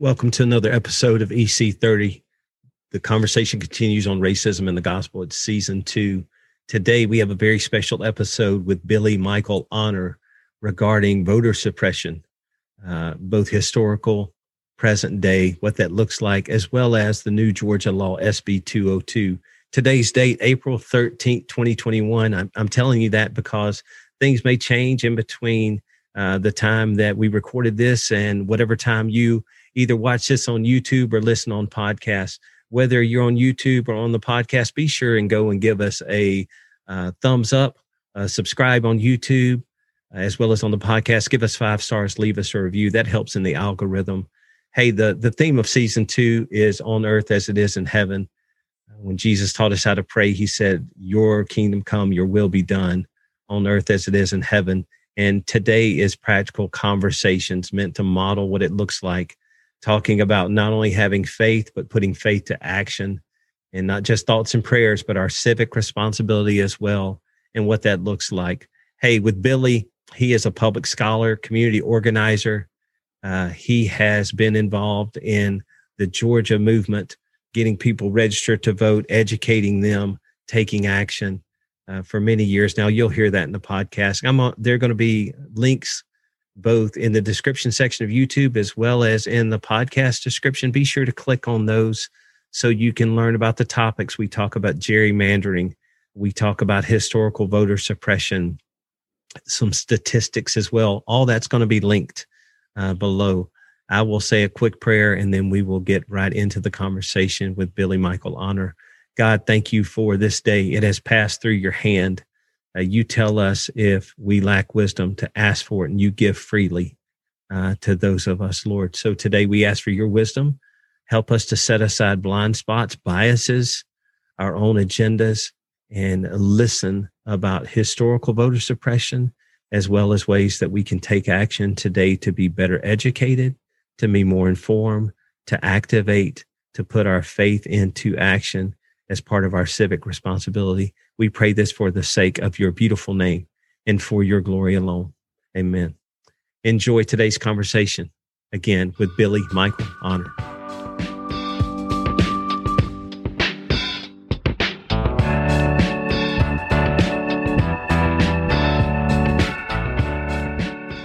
Welcome to another episode of EC30. The conversation continues on racism in the gospel. It's season two. Today, we have a very special episode with Billy Michael Honor regarding voter suppression, uh, both historical, present day, what that looks like, as well as the new Georgia law, SB 202. Today's date, April 13th, 2021. I'm, I'm telling you that because things may change in between uh, the time that we recorded this and whatever time you either watch this on YouTube or listen on podcasts. Whether you're on YouTube or on the podcast, be sure and go and give us a uh, thumbs up, uh, subscribe on YouTube, as well as on the podcast. Give us five stars, leave us a review. That helps in the algorithm. Hey, the, the theme of season two is on earth as it is in heaven. When Jesus taught us how to pray, he said, Your kingdom come, your will be done on earth as it is in heaven. And today is practical conversations meant to model what it looks like talking about not only having faith, but putting faith to action and not just thoughts and prayers, but our civic responsibility as well and what that looks like. Hey, with Billy, he is a public scholar, community organizer. Uh, he has been involved in the Georgia movement, getting people registered to vote, educating them, taking action uh, for many years now. You'll hear that in the podcast. I'm on, there are going to be links both in the description section of YouTube as well as in the podcast description. Be sure to click on those so you can learn about the topics. We talk about gerrymandering, we talk about historical voter suppression, some statistics as well. All that's going to be linked uh, below. I will say a quick prayer and then we will get right into the conversation with Billy Michael Honor. God, thank you for this day. It has passed through your hand. Uh, you tell us if we lack wisdom to ask for it, and you give freely uh, to those of us, Lord. So today we ask for your wisdom. Help us to set aside blind spots, biases, our own agendas, and listen about historical voter suppression, as well as ways that we can take action today to be better educated, to be more informed, to activate, to put our faith into action as part of our civic responsibility. We pray this for the sake of your beautiful name and for your glory alone. Amen. Enjoy today's conversation again with Billy Michael Honor.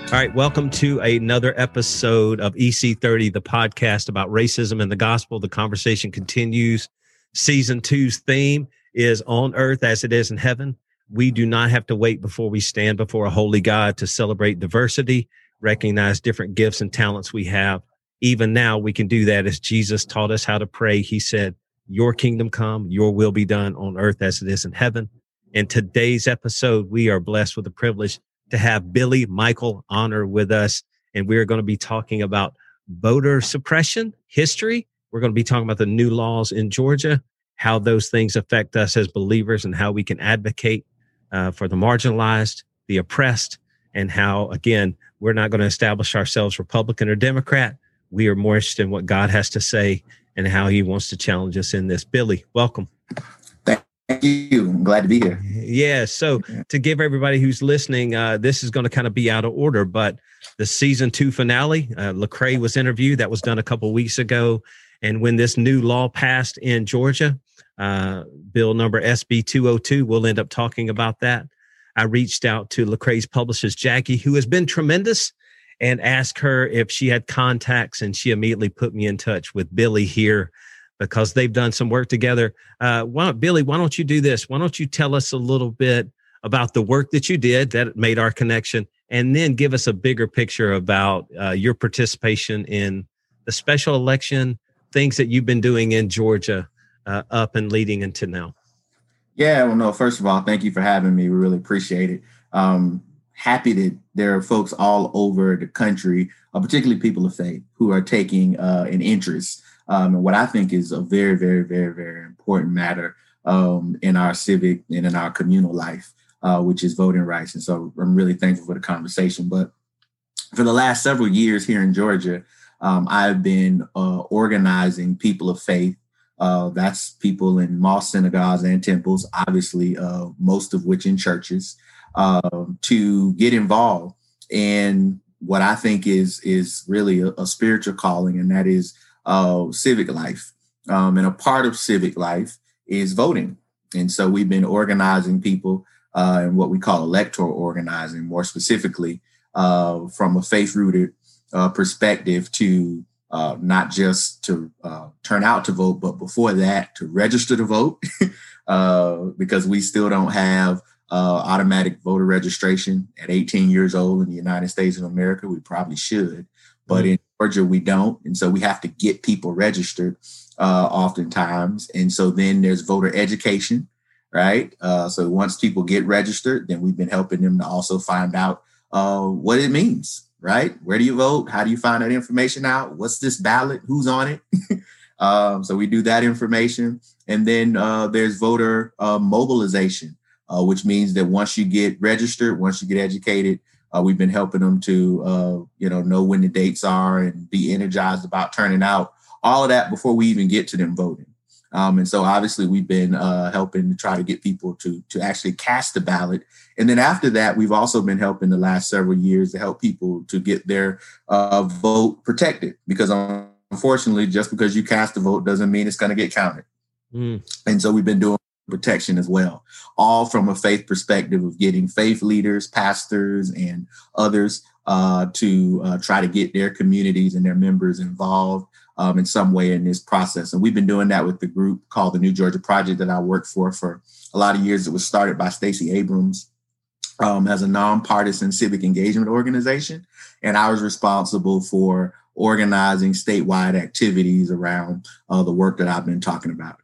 All right, welcome to another episode of EC30, the podcast about racism and the gospel. The conversation continues Season two's theme is on earth as it is in heaven. We do not have to wait before we stand before a holy God to celebrate diversity, recognize different gifts and talents we have. Even now, we can do that as Jesus taught us how to pray. He said, Your kingdom come, your will be done on earth as it is in heaven. In today's episode, we are blessed with the privilege to have Billy Michael Honor with us. And we are going to be talking about voter suppression history we're going to be talking about the new laws in Georgia, how those things affect us as believers, and how we can advocate uh, for the marginalized, the oppressed, and how, again, we're not going to establish ourselves Republican or Democrat. We are more interested in what God has to say and how he wants to challenge us in this. Billy, welcome. Thank you. I'm glad to be here. Yeah. So, to give everybody who's listening, uh, this is going to kind of be out of order, but the season two finale, uh, Lecrae was interviewed. That was done a couple weeks ago. And when this new law passed in Georgia, uh, bill number SB 202, we'll end up talking about that. I reached out to Lecrae's publishers, Jackie, who has been tremendous, and asked her if she had contacts. And she immediately put me in touch with Billy here because they've done some work together. Uh, why Billy, why don't you do this? Why don't you tell us a little bit about the work that you did that made our connection, and then give us a bigger picture about uh, your participation in the special election things that you've been doing in Georgia uh, up and leading into now? Yeah, well, no, first of all, thank you for having me. We really appreciate it. Um, happy that there are folks all over the country, uh, particularly people of faith, who are taking uh, an interest um, in what I think is a very, very, very, very important matter um, in our civic and in our communal life, uh, which is voting rights. And so I'm really thankful for the conversation. But for the last several years here in Georgia, um, I've been uh, organizing people of faith. Uh, that's people in mosque synagogues and temples, obviously, uh, most of which in churches, um, to get involved in what I think is is really a, a spiritual calling, and that is uh, civic life. Um, and a part of civic life is voting. And so we've been organizing people uh, in what we call electoral organizing, more specifically uh, from a faith rooted uh, perspective to uh, not just to uh, turn out to vote, but before that, to register to vote, uh, because we still don't have automatic voter registration at 18 years old in the United States of America. We probably should, but mm-hmm. in Georgia, we don't. And so we have to get people registered uh, oftentimes. And so then there's voter education, right? Uh, so once people get registered, then we've been helping them to also find out uh, what it means, right? Where do you vote? How do you find that information out? What's this ballot? Who's on it? um, so we do that information. And then uh, there's voter uh, mobilization, uh, which means that once you get registered, once you get educated, uh, we've been helping them to, uh, you know, know when the dates are and be energized about turning out all of that before we even get to them voting. Um, and so obviously we've been uh, helping to try to get people to to actually cast the ballot. And then after that, we've also been helping the last several years to help people to get their uh, vote protected because unfortunately, just because you cast a vote doesn't mean it's going to get counted. Mm. And so we've been doing protection as well, all from a faith perspective of getting faith leaders, pastors, and others uh, to uh, try to get their communities and their members involved um, in some way in this process. And we've been doing that with the group called the New Georgia Project that I worked for for a lot of years. It was started by Stacey Abrams um, as a nonpartisan civic engagement organization. And I was responsible for organizing statewide activities around uh, the work that I've been talking about.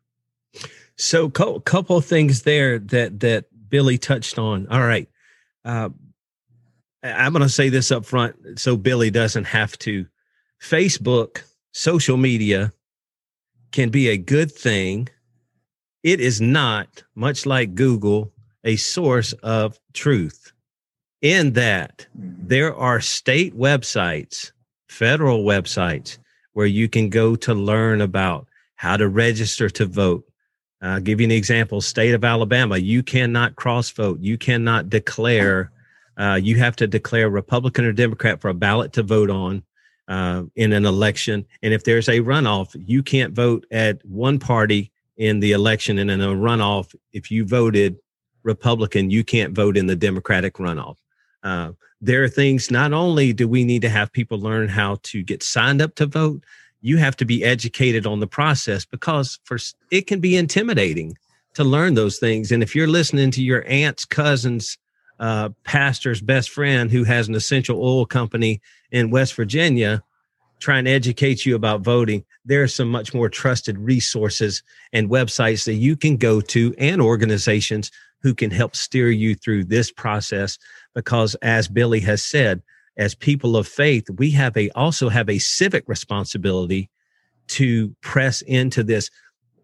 So, a couple of things there that that Billy touched on. All right, uh, I'm going to say this up front so Billy doesn't have to. Facebook social media can be a good thing. It is not, much like Google, a source of truth. In that, mm-hmm. there are state websites, federal websites, where you can go to learn about how to register to vote. I'll give you an example. State of Alabama, you cannot cross vote. You cannot declare. Uh, you have to declare Republican or Democrat for a ballot to vote on uh, in an election. And if there's a runoff, you can't vote at one party in the election. And in a runoff, if you voted Republican, you can't vote in the Democratic runoff. Uh, there are things, not only do we need to have people learn how to get signed up to vote, you have to be educated on the process because for it can be intimidating to learn those things. And if you're listening to your aunt's cousins, uh, pastor's best friend who has an essential oil company in West Virginia trying to educate you about voting, there are some much more trusted resources and websites that you can go to and organizations who can help steer you through this process. Because as Billy has said, as people of faith, we have a also have a civic responsibility to press into this.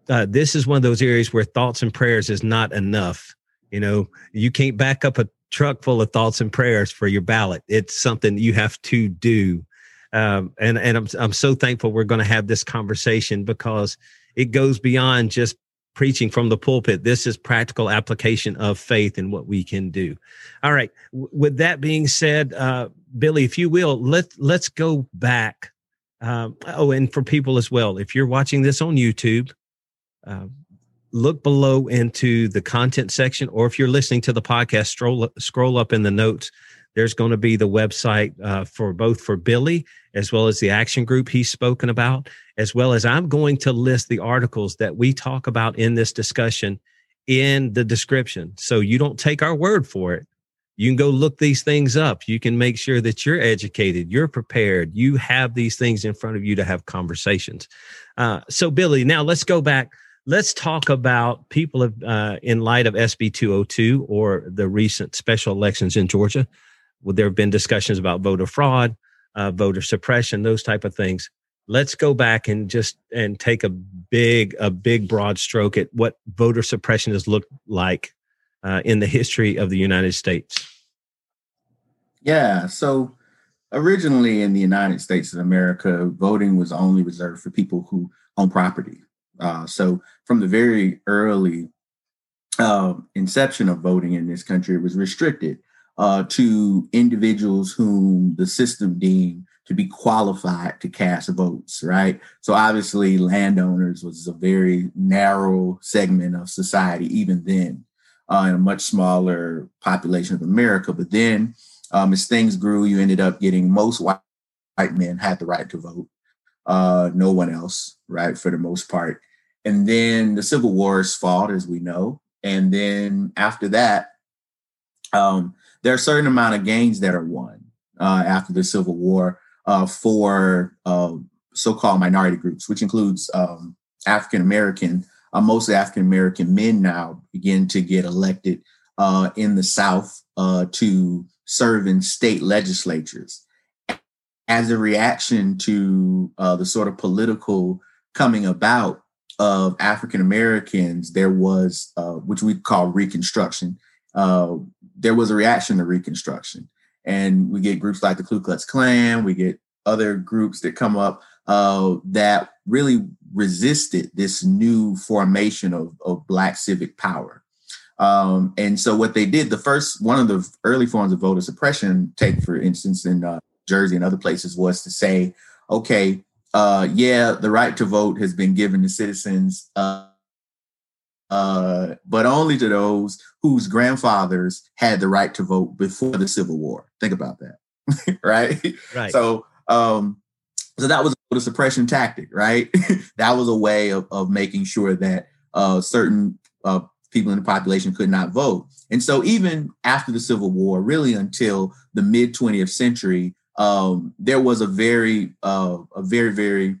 Uh, this is one of those areas where thoughts and prayers is not enough. You know, you can't back up a truck full of thoughts and prayers for your ballot. It's something you have to do. Um, and and I'm I'm so thankful we're going to have this conversation because it goes beyond just preaching from the pulpit. This is practical application of faith and what we can do. All right. With that being said, uh, Billy, if you will, let let's go back. Um, oh, and for people as well, if you're watching this on YouTube, uh, look below into the content section, or if you're listening to the podcast, scroll scroll up in the notes. There's going to be the website uh, for both for Billy as well as the action group he's spoken about, as well as I'm going to list the articles that we talk about in this discussion in the description. So you don't take our word for it. You can go look these things up. You can make sure that you're educated, you're prepared, you have these things in front of you to have conversations. Uh, so, Billy, now let's go back let's talk about people of, uh, in light of SB 202 or the recent special elections in Georgia. Well, there have been discussions about voter fraud, uh, voter suppression, those type of things. Let's go back and just and take a big, a big broad stroke at what voter suppression has looked like uh, in the history of the United States. Yeah. So originally in the United States of America, voting was only reserved for people who own property. Uh, so from the very early uh, inception of voting in this country, it was restricted uh, to individuals whom the system deemed to be qualified to cast votes, right? So obviously, landowners was a very narrow segment of society even then, uh, in a much smaller population of America. But then, um, as things grew, you ended up getting most white, white men had the right to vote, uh, no one else, right, for the most part. And then the Civil Wars fought, as we know. And then after that, um, there are a certain amount of gains that are won uh, after the Civil War uh, for uh, so-called minority groups, which includes um, African American. Uh, mostly African American men now begin to get elected uh, in the South uh, to serve in state legislatures as a reaction to the sort of political coming about of African Americans, there was, which we call Reconstruction, uh, there was a reaction to Reconstruction. And we get groups like the Ku Klux Klan, we get other groups that come up uh, that really resisted this new formation of, of Black civic power. Um, and so what they did, the first one of the early forms of voter suppression, take for instance in uh, Jersey and other places, was to say, okay, uh, yeah, the right to vote has been given to citizens, uh, uh, but only to those whose grandfathers had the right to vote before the Civil War. Think about that, right? Right. So, um, so that was a voter suppression tactic, right? that was a way of, of making sure that uh, certain uh, people in the population could not vote. And so, even after the Civil War, really until the mid 20th century, um, there was a very, uh, a very, very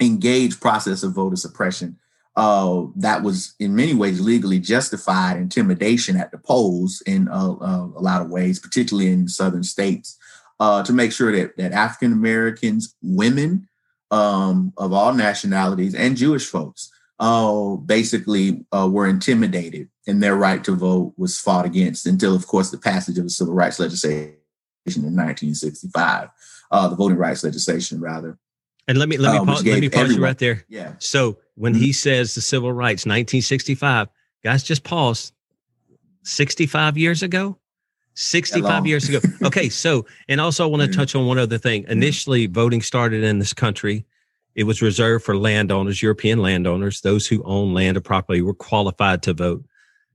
engaged process of voter suppression uh, that was in many ways legally justified intimidation at the polls in uh, uh, a lot of ways, particularly in southern states, uh, to make sure that, that African Americans, women um, of all nationalities, and Jewish folks uh, basically uh, were intimidated and their right to vote was fought against until, of course, the passage of the civil rights legislation in 1965, uh, the voting rights legislation, rather. And let me let me uh, pause, let me pause you right there. Yeah. So when mm-hmm. he says the civil rights, 1965, guys, just pause. 65 years ago. 65 years ago. Okay, so and also I want to touch on one other thing. Mm-hmm. Initially, voting started in this country. It was reserved for landowners, European landowners, those who own land or property were qualified to vote.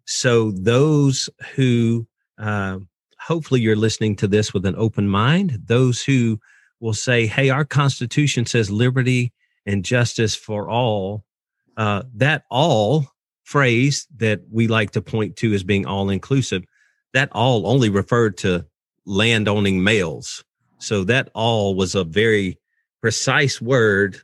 So those who uh, hopefully you're listening to this with an open mind. Those who will say, hey, our Constitution says liberty and justice for all. Uh, that all phrase that we like to point to as being all inclusive, that all only referred to land owning males. So that all was a very precise word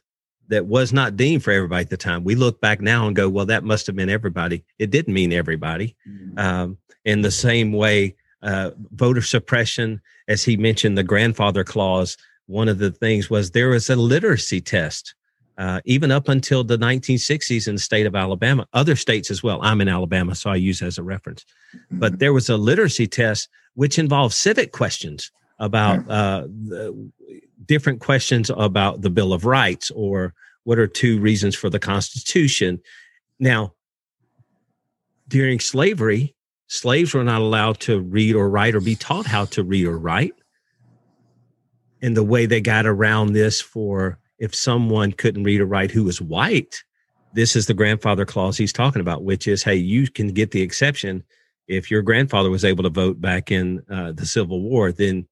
that was not deemed for everybody at the time. We look back now and go, well, that must have been everybody. It didn't mean everybody. Mm-hmm. Um, in the same way, uh, voter suppression, as he mentioned, the grandfather clause, one of the things was there was a literacy test. Uh, even up until the 1960s in the state of Alabama, other states as well. I'm in Alabama, so I use as a reference. But mm-hmm. there was a literacy test which involved civic questions about uh, the, different questions about the Bill of Rights or what are two reasons for the Constitution. Now, during slavery, slaves were not allowed to read or write or be taught how to read or write. And the way they got around this for if someone couldn't read or write who was white, this is the grandfather clause he's talking about, which is, hey, you can get the exception if your grandfather was able to vote back in uh, the Civil War, then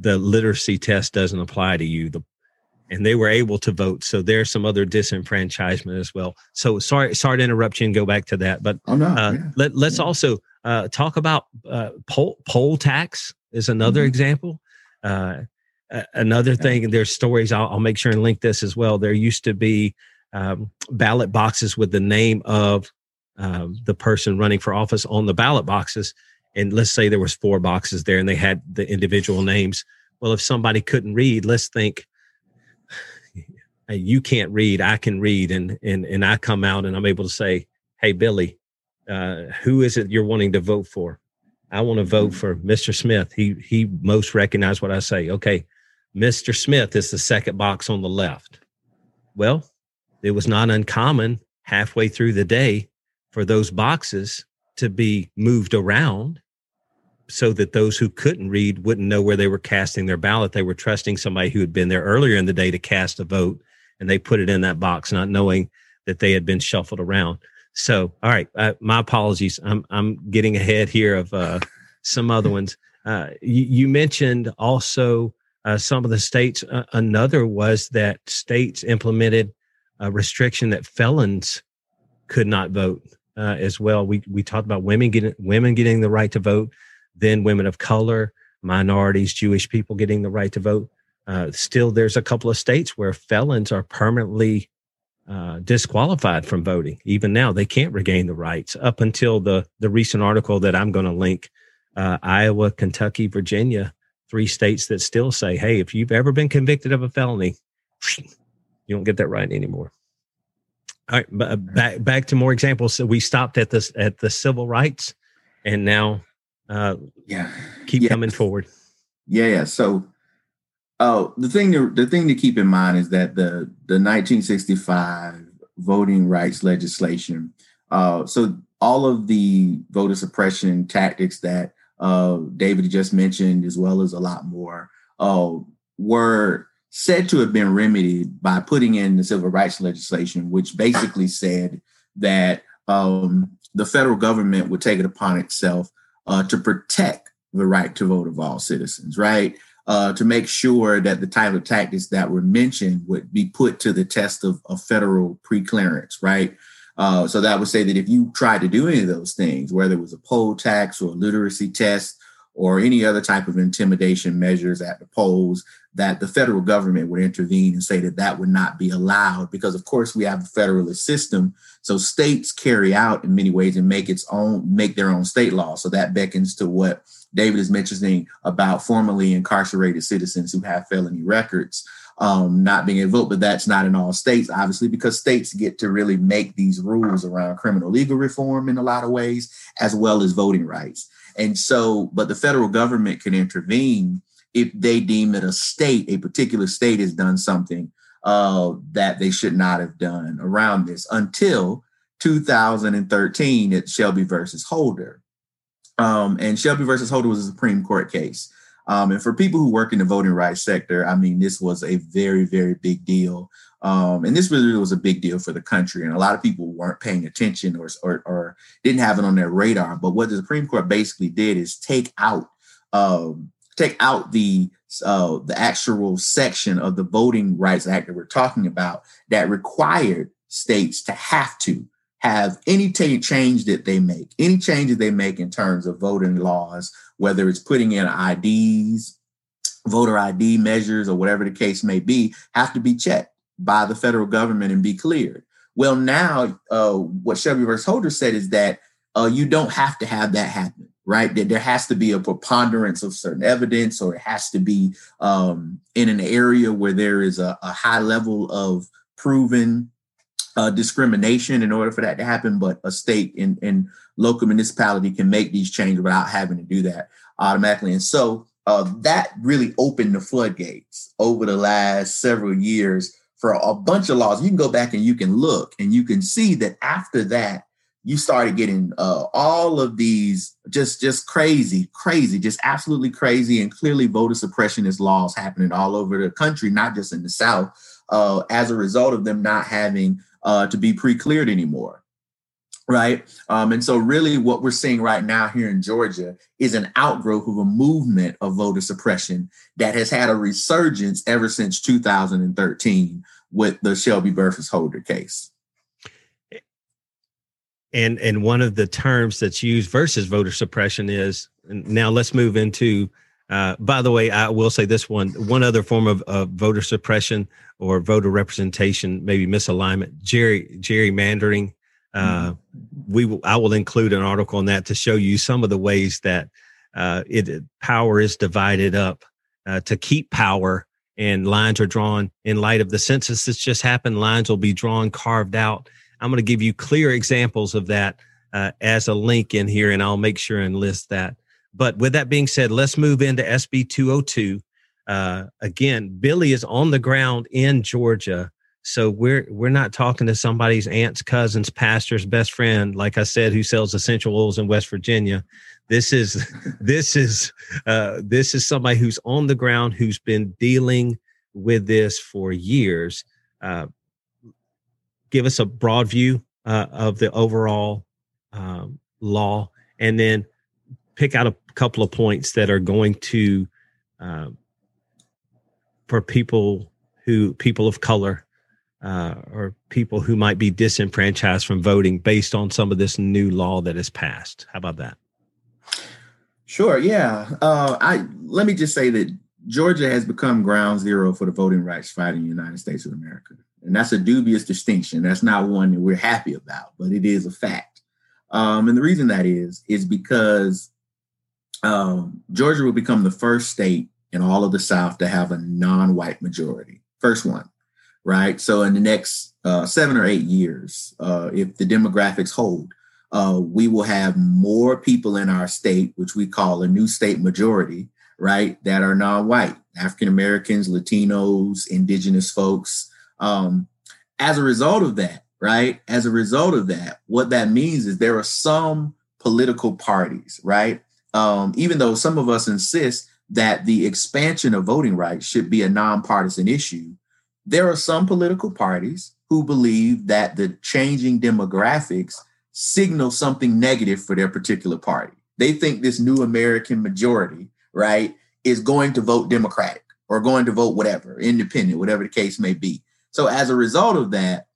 the literacy test doesn't apply to you. The and they were able to vote. So there's some other disenfranchisement as well. So sorry, sorry to interrupt you and go back to that, but oh, no, uh, yeah. let, let's yeah. also uh, talk about uh, poll, poll tax is another mm-hmm. example. Uh, another thing, there's stories. I'll, I'll, make sure and link this as well. There used to be um, ballot boxes with the name of um, the person running for office on the ballot boxes, and let's say there was four boxes there, and they had the individual names. Well, if somebody couldn't read, let's think you can't read, I can read, and and and I come out and I'm able to say, hey Billy, uh, who is it you're wanting to vote for? I want to vote mm-hmm. for Mr. Smith. He he most recognized what I say. Okay, Mr. Smith is the second box on the left. Well, it was not uncommon halfway through the day for those boxes to be moved around so that those who couldn't read wouldn't know where they were casting their ballot. They were trusting somebody who had been there earlier in the day to cast a vote, and they put it in that box, not knowing that they had been shuffled around. So, all right, uh, my apologies. I'm I'm getting ahead here of uh, some other ones. Uh, you, you, mentioned also uh, some of the states. Uh, another was that states implemented a restriction that felons could not vote uh, as well. We we talked about women getting women getting the right to vote, then women of color, minorities, Jewish people getting the right to vote. Uh, still, there's a couple of states where felons are permanently uh, disqualified from voting. Even now, they can't regain the rights. Up until the the recent article that I'm going to link, uh, Iowa, Kentucky, Virginia, three states that still say, "Hey, if you've ever been convicted of a felony, you don't get that right anymore." All right, but uh, back back to more examples. So we stopped at this at the civil rights, and now, uh, yeah, keep yeah. coming forward. Yeah, yeah. So, oh, the thing to the thing to keep in mind is that the the 1965 voting rights legislation. Uh, so all of the voter suppression tactics that uh, David just mentioned, as well as a lot more, uh, were said to have been remedied by putting in the civil rights legislation, which basically said that um, the federal government would take it upon itself uh, to protect the right to vote of all citizens, right? Uh, to make sure that the type of tactics that were mentioned would be put to the test of, of federal preclearance, right? Uh, so that would say that if you tried to do any of those things, whether it was a poll tax or a literacy test or any other type of intimidation measures at the polls, that the federal government would intervene and say that that would not be allowed because of course we have a federalist system. So states carry out in many ways and make its own make their own state law. So that beckons to what david is mentioning about formerly incarcerated citizens who have felony records um, not being able to vote but that's not in all states obviously because states get to really make these rules around criminal legal reform in a lot of ways as well as voting rights and so but the federal government can intervene if they deem that a state, a particular state, has done something uh, that they should not have done around this until 2013 at Shelby versus Holder. Um, and Shelby versus Holder was a Supreme Court case. Um, and for people who work in the voting rights sector, I mean, this was a very, very big deal. Um, and this really was a big deal for the country. And a lot of people weren't paying attention or, or, or didn't have it on their radar. But what the Supreme Court basically did is take out um, take out the uh, the actual section of the Voting Rights Act that we're talking about that required states to have to have any t- change that they make, any changes they make in terms of voting laws, whether it's putting in IDs, voter ID measures, or whatever the case may be, have to be checked by the federal government and be cleared. Well, now uh, what Shelby versus Holder said is that uh, you don't have to have that happen right? That there has to be a preponderance of certain evidence, or it has to be um, in an area where there is a, a high level of proven uh, discrimination in order for that to happen. But a state and, and local municipality can make these changes without having to do that automatically. And so uh, that really opened the floodgates over the last several years for a bunch of laws. You can go back and you can look and you can see that after that, you started getting uh, all of these just just crazy, crazy, just absolutely crazy, and clearly voter suppressionist laws happening all over the country, not just in the South, uh, as a result of them not having uh, to be pre-cleared anymore. Right. Um, and so, really, what we're seeing right now here in Georgia is an outgrowth of a movement of voter suppression that has had a resurgence ever since 2013 with the Shelby versus Holder case and and one of the terms that's used versus voter suppression is now let's move into uh, by the way i will say this one one other form of, of voter suppression or voter representation maybe misalignment jerry gerrymandering uh, mm-hmm. we will, i will include an article on that to show you some of the ways that uh, it power is divided up uh, to keep power and lines are drawn in light of the census that's just happened lines will be drawn carved out I'm going to give you clear examples of that uh, as a link in here, and I'll make sure and list that. But with that being said, let's move into SB 202. Uh, again, Billy is on the ground in Georgia, so we're we're not talking to somebody's aunt's cousin's pastor's best friend, like I said, who sells essential oils in West Virginia. This is this is uh, this is somebody who's on the ground who's been dealing with this for years. Uh, give us a broad view uh, of the overall um, law, and then pick out a couple of points that are going to um, for people who people of color uh, or people who might be disenfranchised from voting based on some of this new law that has passed. How about that? Sure. Yeah. Uh, I let me just say that Georgia has become ground zero for the voting rights fight in the United States of America, and that's a dubious distinction. That's not one that we're happy about, but it is a fact. Um, and the reason that is is because um, Georgia will become the first state in all of the South to have a non-white majority. First one, right? So in the next uh, seven or eight years, uh, if the demographics hold, uh, we will have more people in our state, which we call a new state majority, right, that are non-white, African Americans, Latinos, Indigenous folks. Um, as a result of that, right, as a result of that, what that means is there are some political parties, right, um, even though some of us insist that the expansion of voting rights should be a nonpartisan issue, there are some political parties who believe that the changing demographics signal something negative for their particular party. They think this new American majority, right, is going to vote Democratic or going to vote whatever, independent, whatever the case may be. So as a result of that,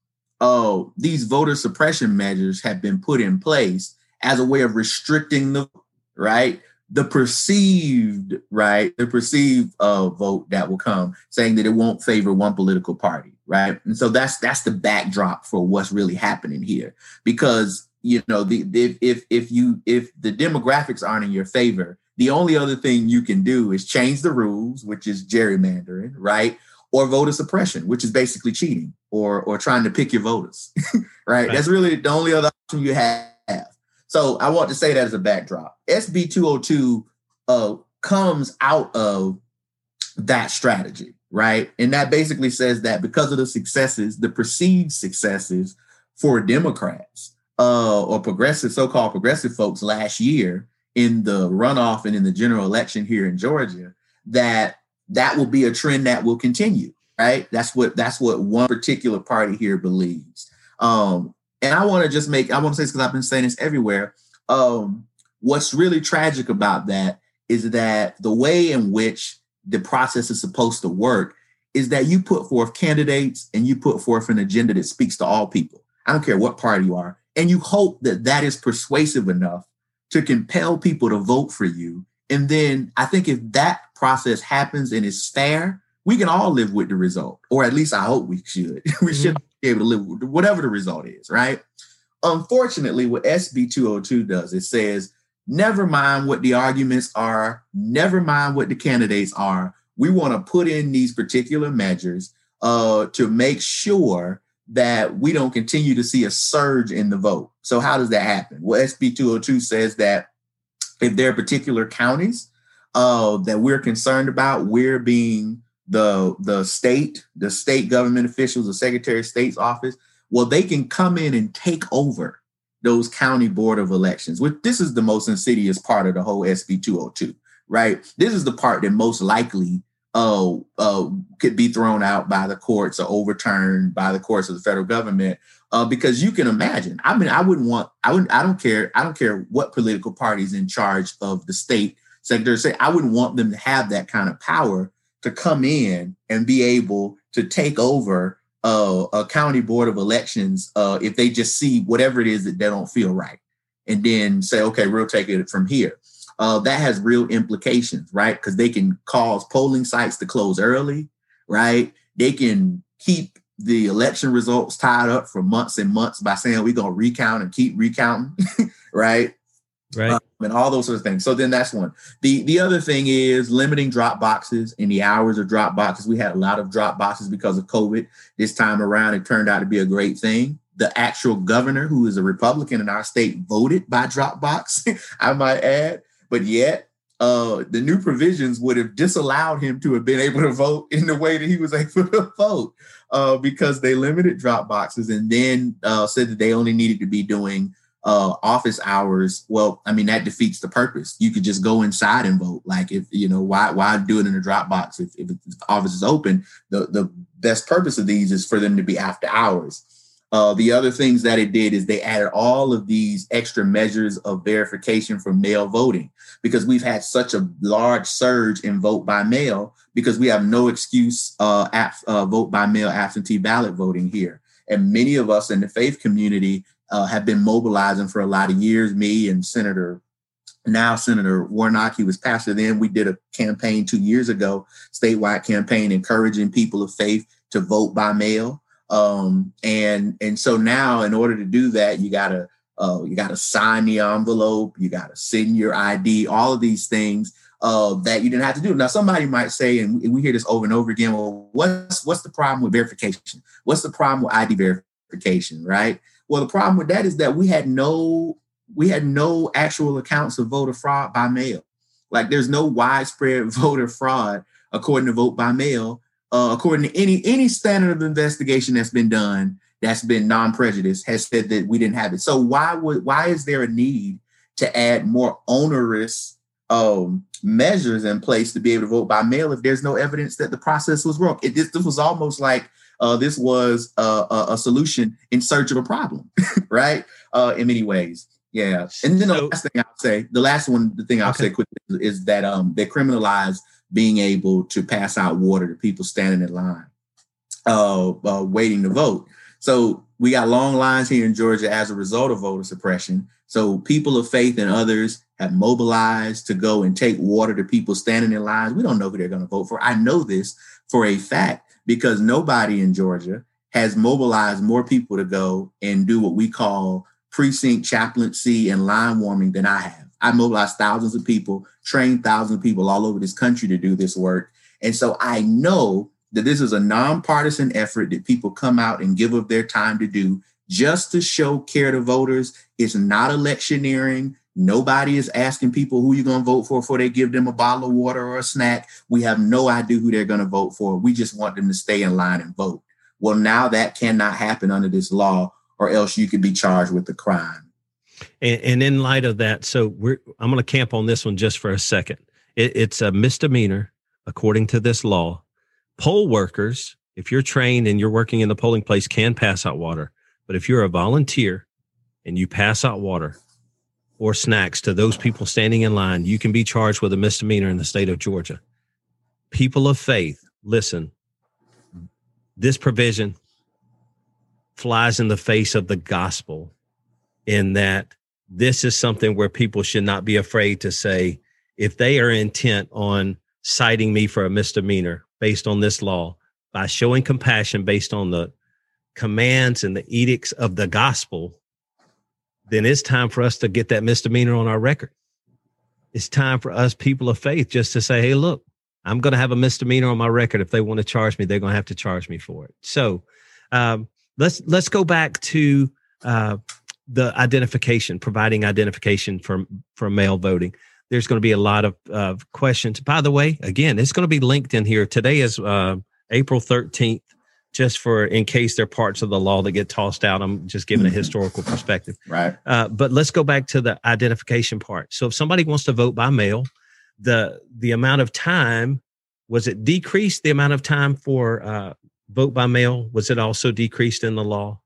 oh, these voter suppression measures have been put in place as a way of restricting the right? The perceived, right? The perceived uh, vote that will come saying that it won't favor one political party, right? And so that's that's the backdrop for what's really happening here. Because you know, the if if if you if the demographics aren't in your favor, the only other thing you can do is change the rules, which is gerrymandering, right? Or voter suppression, which is basically cheating or or trying to pick your voters, right? right? That's really the only other option you have. So I want to say that as a backdrop. SB 202 uh, comes out of that strategy, right? And that basically says that because of the successes, the perceived successes for Democrats uh, or progressive, so-called progressive folks last year in the runoff and in the general election here in Georgia, that that will be a trend that will continue, right? That's what that's what one particular party here believes. Um, and I want to just make, I want to say this because I've been saying this everywhere. Um, what's really tragic about that is that the way in which the process is supposed to work is that you put forth candidates and you put forth an agenda that speaks to all people. I don't care what party you are. And you hope that that is persuasive enough to compel people to vote for you. And then I think if that process happens and is fair, we can all live with the result, or at least I hope we should. we should mm-hmm. Be able to live with whatever the result is, right? Unfortunately, what SB 202 does, it says, never mind what the arguments are, never mind what the candidates are. We want to put in these particular measures uh, to make sure that we don't continue to see a surge in the vote. So, how does that happen? Well, SB 202 says that if there are particular counties uh, that we're concerned about, we're being the the state, the state government officials, the Secretary of State's office, well, they can come in and take over those county board of elections. Which this is the most insidious part of the whole SB 202, right? This is the part that most likely uh, uh, could be thrown out by the courts or overturned by the courts of the federal government. Uh, because you can imagine. I mean, I wouldn't want. I wouldn't. I don't care. I don't care what political party is in charge of the state. Secretary say I wouldn't want them to have that kind of power to come in and be able to take over uh, a county board of elections uh, if they just see whatever it is that they don't feel right and then say, okay, we'll take it from here. Uh, that has real implications, right? Because they can cause polling sites to close early, right? They can keep the election results tied up for months and months by saying we're going to recount and keep recounting, right? Right. Um, and all those sorts of things. So then that's one. The the other thing is limiting drop boxes and the hours of drop boxes. We had a lot of drop boxes because of covid this time around. It turned out to be a great thing. The actual governor who is a republican in our state voted by drop box i might add. But yet uh, the new provisions would have disallowed him to have been able to vote in the way that he was able to vote uh, because they limited drop boxes and then uh, said that they only needed to be doing uh, office hours, well, I mean that defeats the purpose. You could just go inside and vote. Like if you know why why do it in a drop box if, if the office is open? The the best purpose of these is for them to be after hours. Uh, the other things that it did is they added all of these extra measures of verification for mail voting because we've had such a large surge in vote by mail because we have no excuse uh, uh, vote by mail absentee ballot voting here. And many of us in the faith community uh, have been mobilizing for a lot of years. Me and Senator, now Senator Warnock, he was pastor then. We did a campaign two years ago, statewide campaign encouraging people of faith to vote by mail. Um, and and so now, in order to do that, you gotta uh, you gotta sign the envelope, you gotta send your ID, all of these things uh, that you didn't have to do. Now, somebody might say, and we hear this over and over again. Well, what's what's the problem with verification? What's the problem with ID verification? Right? Well, the problem with that is that we had no we had no actual accounts of voter fraud by mail. Like, there's no widespread voter fraud according to vote by mail uh, according to any any standard of investigation that's been done that's been non-prejudiced has said that we didn't have it so why would why is there a need to add more onerous um, measures in place to be able to vote by mail if there's no evidence that the process was wrong it, this, this was almost like uh, this was a, a, a, solution in search of a problem right uh, in many ways yeah and then the last thing i'll say the last one the thing i'll okay. say quickly is that um, they criminalize being able to pass out water to people standing in line, uh, uh, waiting to vote. So we got long lines here in Georgia as a result of voter suppression. So people of faith and others have mobilized to go and take water to people standing in lines. We don't know who they're going to vote for. I know this for a fact because nobody in Georgia has mobilized more people to go and do what we call precinct chaplaincy and line warming than I have. I mobilized thousands of people, trained thousands of people all over this country to do this work. And so I know that this is a nonpartisan effort that people come out and give of their time to do just to show care to voters. It's not electioneering. Nobody is asking people who you're going to vote for before they give them a bottle of water or a snack. We have no idea who they're going to vote for. We just want them to stay in line and vote. Well, now that cannot happen under this law, or else you could be charged with a crime. And, and in light of that, so we're I'm going to camp on this one just for a second. It, it's a misdemeanor according to this law. Poll workers, if you're trained and you're working in the polling place, can pass out water. But if you're a volunteer and you pass out water or snacks to those people standing in line, you can be charged with a misdemeanor in the state of Georgia. People of faith, listen, this provision flies in the face of the gospel in that this is something where people should not be afraid to say, if they are intent on citing me for a misdemeanor based on this law, by showing compassion based on the commands and the edicts of the gospel, then it's time for us to get that misdemeanor on our record. It's time for us, people of faith, just to say, hey, look, I'm going to have a misdemeanor on my record. If they want to charge me, they're going to have to charge me for it. So um, let's let's go back to uh, the identification, providing identification for for mail voting. There's going to be a lot of questions. By the way, again, it's going to be linked in here. Today is uh, April 13th. Just for in case there are parts of the law that get tossed out, I'm just giving a mm-hmm. historical perspective. Right. Uh, but let's go back to the identification part. So if somebody wants to vote by mail, the the amount of time was it decreased? The amount of time for uh, vote by mail was it also decreased in the law?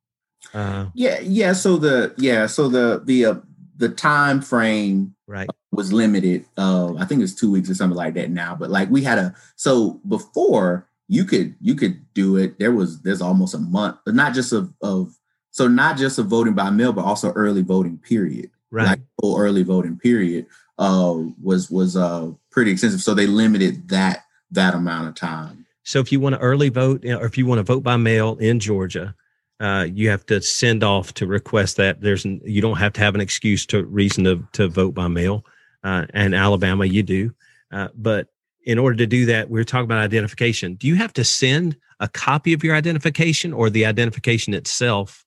Uh, yeah, yeah. So the yeah, so the the uh, the time frame right was limited. Uh, I think it's two weeks or something like that now. But like we had a so before you could you could do it. There was there's almost a month, but not just of of so not just of voting by mail, but also early voting period. Right, like full early voting period uh was was uh pretty extensive. So they limited that that amount of time. So if you want to early vote, or if you want to vote by mail in Georgia, uh, you have to send off to request that. There's you don't have to have an excuse to reason to to vote by mail. Uh, and Alabama, you do. Uh, but in order to do that, we're talking about identification. Do you have to send a copy of your identification or the identification itself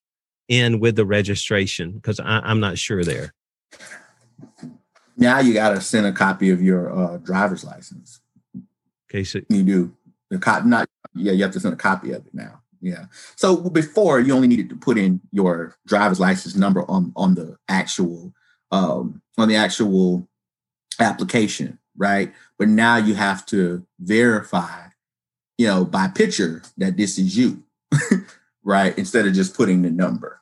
in with the registration? Because I'm not sure there. Now you got to send a copy of your uh, driver's license. Okay, so you do the copy. Not yeah, you have to send a copy of it now Yeah. So before you only needed to put in your driver's license number on on the actual um, on the actual application, right? But now you have to verify, you know, by picture that this is you, right? Instead of just putting the number.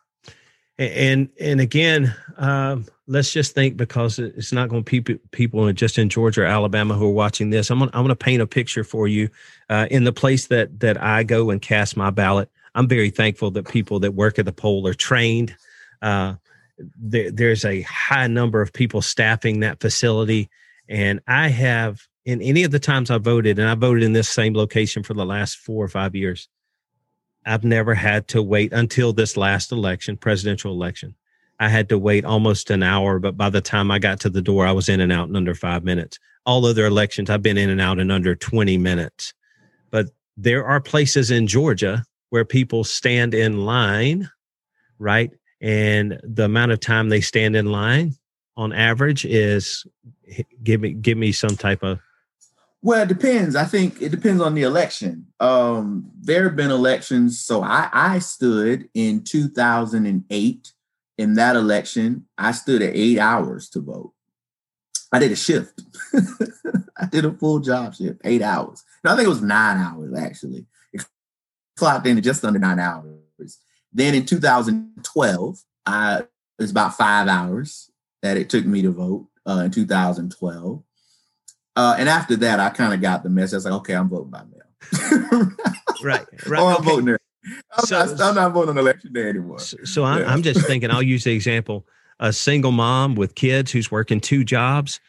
And and again, um, let's just think because it's not going to people people just in Georgia or Alabama who are watching this. I'm gonna, I'm going to paint a picture for you uh, in the place that that I go and cast my ballot. I'm very thankful that people that work at the poll are trained. Uh, there, there's a high number of people staffing that facility, and I have in any of the times I voted, and I voted in this same location for the last four or five years. I've never had to wait until this last election, presidential election. I had to wait almost an hour, but by the time I got to the door, I was in and out in under five minutes. All other elections, I've been in and out in under 20 minutes. But there are places in Georgia where people stand in line, right? And the amount of time they stand in line on average is give me give me some type of well, it depends. I think it depends on the election. Um, there have been elections. So I, I stood in 2008 in that election. I stood at eight hours to vote. I did a shift. I did a full job shift, eight hours. No, I think it was nine hours actually. It clocked in at just under nine hours. Then in 2012, I it was about five hours that it took me to vote uh, in 2012. Uh, and after that, I kind of got the message. I was like, okay, I'm voting by mail. right, right. Oh, I'm okay. voting there. I'm, so, not, I'm, not, voting on election day anymore. So, so I'm, yeah. I'm just thinking, I'll use the example a single mom with kids who's working two jobs.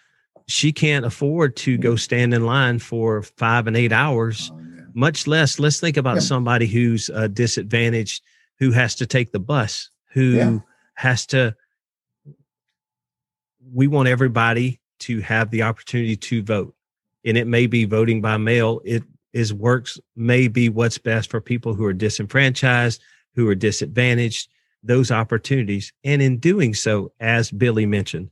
She can't afford to go mm. stand in line for five and eight hours, oh, yeah. much less. Let's think about yeah. somebody who's uh, disadvantaged, who has to take the bus, who has to. We want everybody to have the opportunity to vote. And it may be voting by mail. It is works may be what's best for people who are disenfranchised, who are disadvantaged, those opportunities. And in doing so, as Billy mentioned,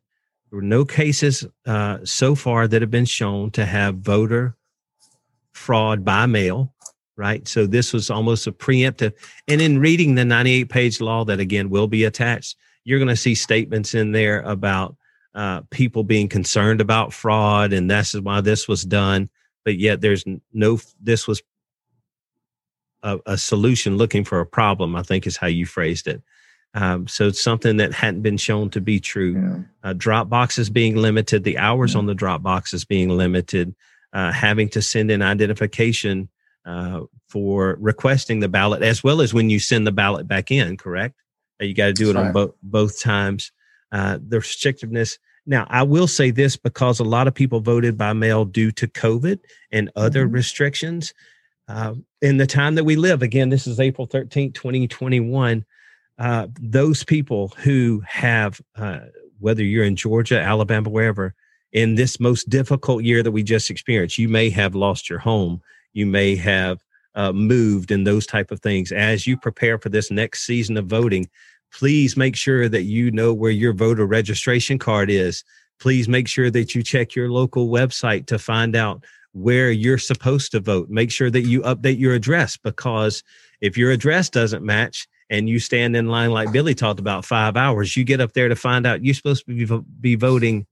there were no cases uh, so far that have been shown to have voter fraud by mail, right? So this was almost a preemptive. And in reading the 98 page law that again will be attached, you're going to see statements in there about uh, people being concerned about fraud, and that's why this was done. But yet, there's no. This was a, a solution looking for a problem. I think is how you phrased it. Um, so it's something that hadn't been shown to be true. Yeah. Uh, drop boxes being limited, the hours yeah. on the drop boxes being limited, uh, having to send in identification uh, for requesting the ballot, as well as when you send the ballot back in. Correct? Uh, you got to do That's it right. on both both times. Uh, the restrictiveness. Now, I will say this because a lot of people voted by mail due to COVID and other mm-hmm. restrictions. Uh, in the time that we live, again, this is April 13th, 2021. Uh, those people who have, uh, whether you're in Georgia, Alabama, wherever, in this most difficult year that we just experienced, you may have lost your home. You may have uh, moved and those type of things. As you prepare for this next season of voting, please make sure that you know where your voter registration card is. Please make sure that you check your local website to find out where you're supposed to vote. Make sure that you update your address because if your address doesn't match and you stand in line like Billy talked about five hours, you get up there to find out you're supposed to be, be voting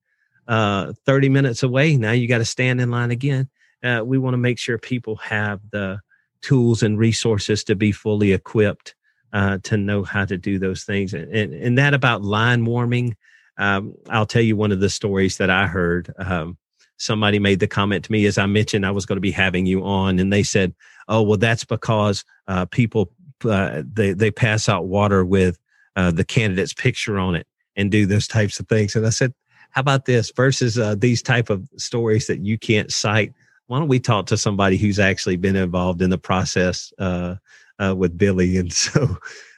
uh, 30 minutes away. Now you got to stand in line again. Uh, we want to make sure people have the tools and resources to be fully equipped uh, to know how to do those things. And, and, and that about line warming, um, I'll tell you one of the stories that I heard. Um, somebody made the comment to me as I mentioned I was going to be having you on, and they said, "Oh, well, that's because uh, people uh, they they pass out water with uh, the candidate's picture on it and do those types of things." And I said, "How about this versus uh, these type of stories that you can't cite?" Why don't we talk to somebody who's actually been involved in the process uh, with Billy, and so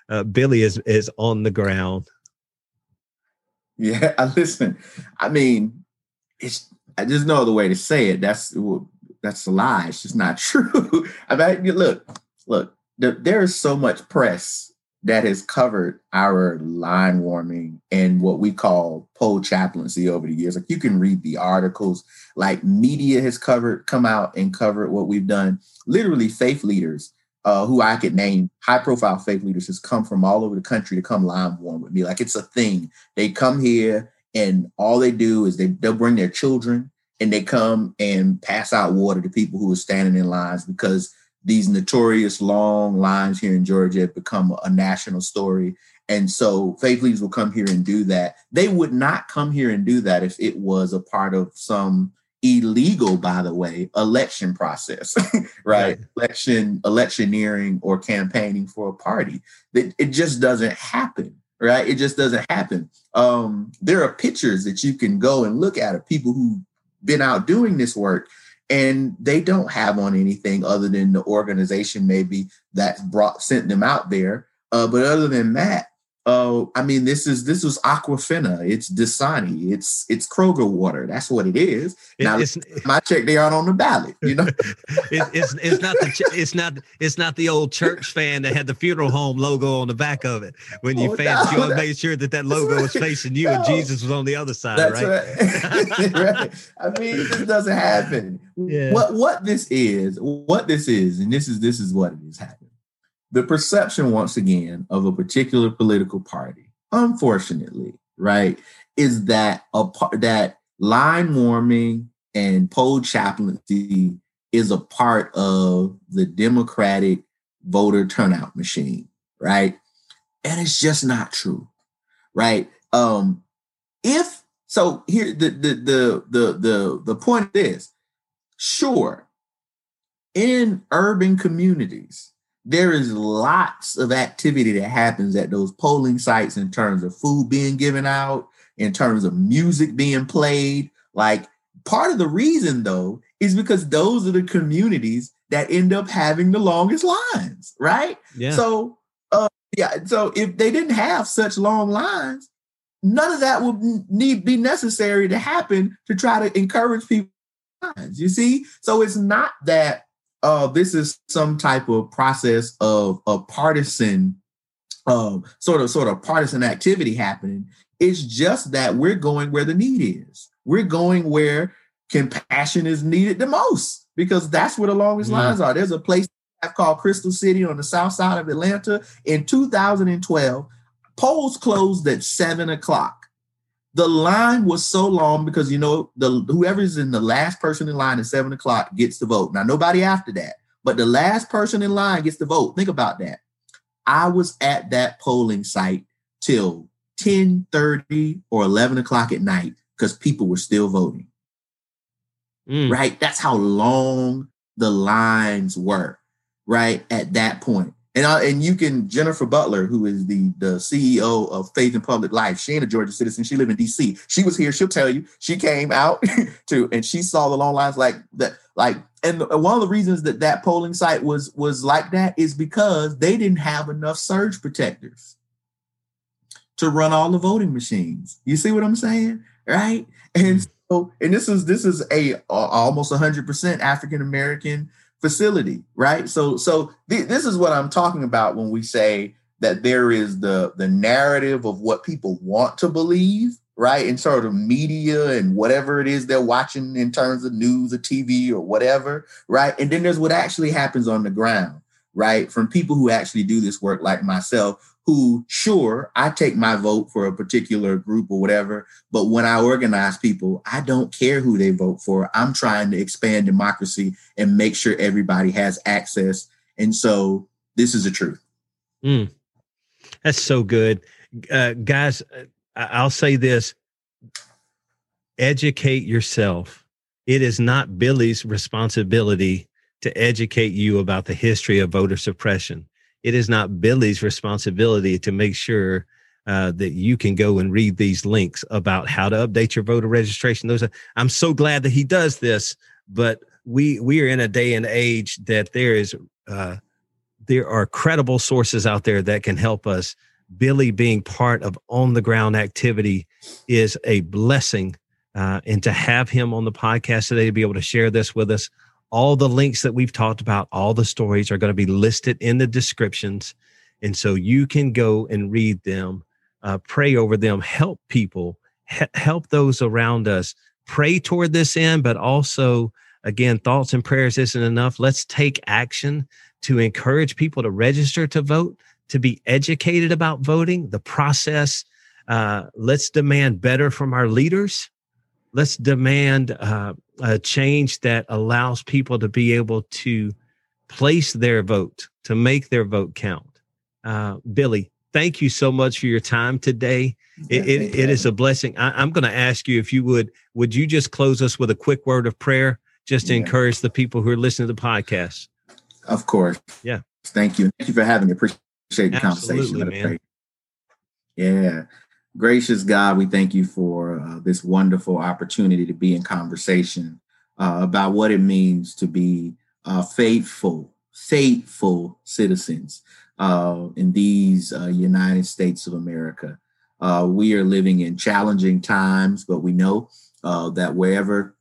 uh, Billy is is on the ground. Yeah, I listen. I mean, it's there's no other way to say it. That's that's a lie. It's just not true. I mean, look, look. there is so much press that has covered our line warming and what we call poll chaplaincy over the years. Like you can read the articles, like media has covered, come out and covered what we've done. Literally, faith leaders uh, who I could name high profile faith leaders has come from all over the country to come line warm with me. Like it's a thing. They come here and all they do is they, they'll bring their children and they come and pass out water to people who are standing in lines because these notorious long lines here in Georgia have become a national story. And so faith leaders will come here and do that. They would not come here and do that if it was a part of some illegal, by the way, election process, right? Election, electioneering or campaigning for a party. It, it just doesn't happen, right? It just doesn't happen. Um, there are pictures that you can go and look at of people who've been out doing this work and they don't have on anything other than the organization maybe that brought sent them out there. Uh, but other than that, uh, I mean, this is this was Aquafina. It's Dasani. It's it's Kroger water. That's what it is. It, now, my check, they aren't on the ballot. You know, it, it's it's not the it's not it's not the old church fan that had the funeral home logo on the back of it. When you oh, fans, no, you made sure that that logo was facing you no, and Jesus was on the other side, right? Right. right. I mean, this doesn't happen. Yeah. What what this is, what this is, and this is this is what it is happening the perception once again of a particular political party unfortunately right is that a part that line warming and poll chaplaincy is a part of the democratic voter turnout machine right? And it's just not true right? Um if so here the the the the the, the point is sure in urban communities there is lots of activity that happens at those polling sites in terms of food being given out, in terms of music being played. Like part of the reason, though, is because those are the communities that end up having the longest lines, right? Yeah. So, uh, yeah. So if they didn't have such long lines, none of that would need be necessary to happen to try to encourage people. You see, so it's not that uh, this is some type of process of a partisan, um, sort of sort of partisan activity happening. It's just that we're going where the need is. We're going where compassion is needed the most because that's where the longest yeah. lines are. There's a place I've called Crystal City on the south side of Atlanta in 2012. Polls closed at seven o'clock the line was so long because you know the whoever's in the last person in line at seven o'clock gets to vote. Now nobody after that, but the last person in line gets to vote. Think about that. I was at that polling site till 10 30 or 11 o'clock at night because people were still voting. Mm. Right? That's how long the lines were, right? At that point. And uh, and you can Jennifer Butler, who is the the CEO of Faith in Public Life, she ain't a Georgia citizen. She live in D.C. She was here. She'll tell you. She came out to and she saw the long lines like that. Like and one of the reasons that that polling site was was like that is because they didn't have enough surge protectors to run all the voting machines. You see what I'm saying, right? And mm-hmm. so and this is this is a, a almost 100 percent African American facility, right? So so th- this is what I'm talking about when we say that there is the the narrative of what people want to believe, right? In sort of media and whatever it is they're watching in terms of news or TV or whatever, right? And then there's what actually happens on the ground, right? From people who actually do this work like myself who, sure, I take my vote for a particular group or whatever, but when I organize people, I don't care who they vote for. I'm trying to expand democracy and make sure everybody has access. And so this is the truth. Mm. That's so good. Uh, guys, I'll say this educate yourself. It is not Billy's responsibility to educate you about the history of voter suppression it is not Billy's responsibility to make sure uh, that you can go and read these links about how to update your voter registration. Those are, I'm so glad that he does this, but we we are in a day and age that there is uh, there are credible sources out there that can help us. Billy being part of on the ground activity is a blessing, uh, and to have him on the podcast today to be able to share this with us all the links that we've talked about, all the stories are going to be listed in the descriptions. And so you can go and read them, uh, pray over them, help people, he- help those around us, pray toward this end, but also, again, thoughts and prayers isn't enough. Let's take action to encourage people to register to vote, to be educated about voting, the process. Uh, let's demand better from our leaders. Let's demand uh, a change that allows people to be able to place their vote, to make their vote count. Uh, Billy, thank you so much for your time today. It, it, it is a blessing. I, am going to ask you if you would, would you just close us with a quick word of prayer just to yeah. encourage the people who are listening to the podcast? Of course. Yeah. Thank you. Thank you for having me. Appreciate the Absolutely, conversation. Man. Yeah. Gracious God, we thank you for uh, this wonderful opportunity to be in conversation uh, about what it means to be uh, faithful, faithful citizens uh, in these uh, United States of America. Uh, we are living in challenging times, but we know that wherever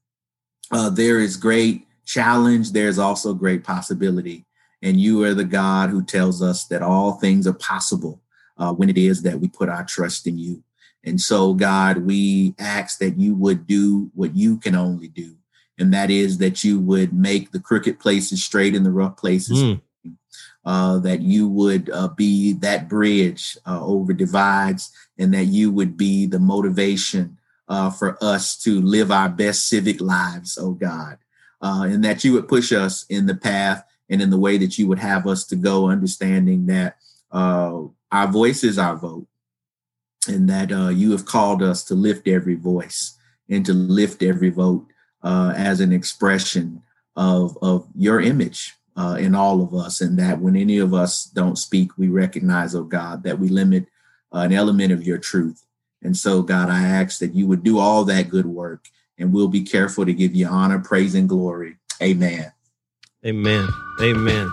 there is great challenge, there's also great possibility. And you are the God who tells us that all things are possible uh, when it is that we put our trust in you. And so, God, we ask that you would do what you can only do, and that is that you would make the crooked places straight and the rough places. Mm. Uh, that you would uh, be that bridge uh, over divides, and that you would be the motivation uh, for us to live our best civic lives, oh God uh, and that you would push us in the path and in the way that you would have us to go, understanding that uh, our voice is our vote, and that uh, you have called us to lift every voice and to lift every vote uh, as an expression of, of your image uh, in all of us, and that when any of us don't speak, we recognize, oh God, that we limit an element of your truth. And so, God, I ask that you would do all that good work and we'll be careful to give you honor, praise, and glory. Amen. Amen. Amen.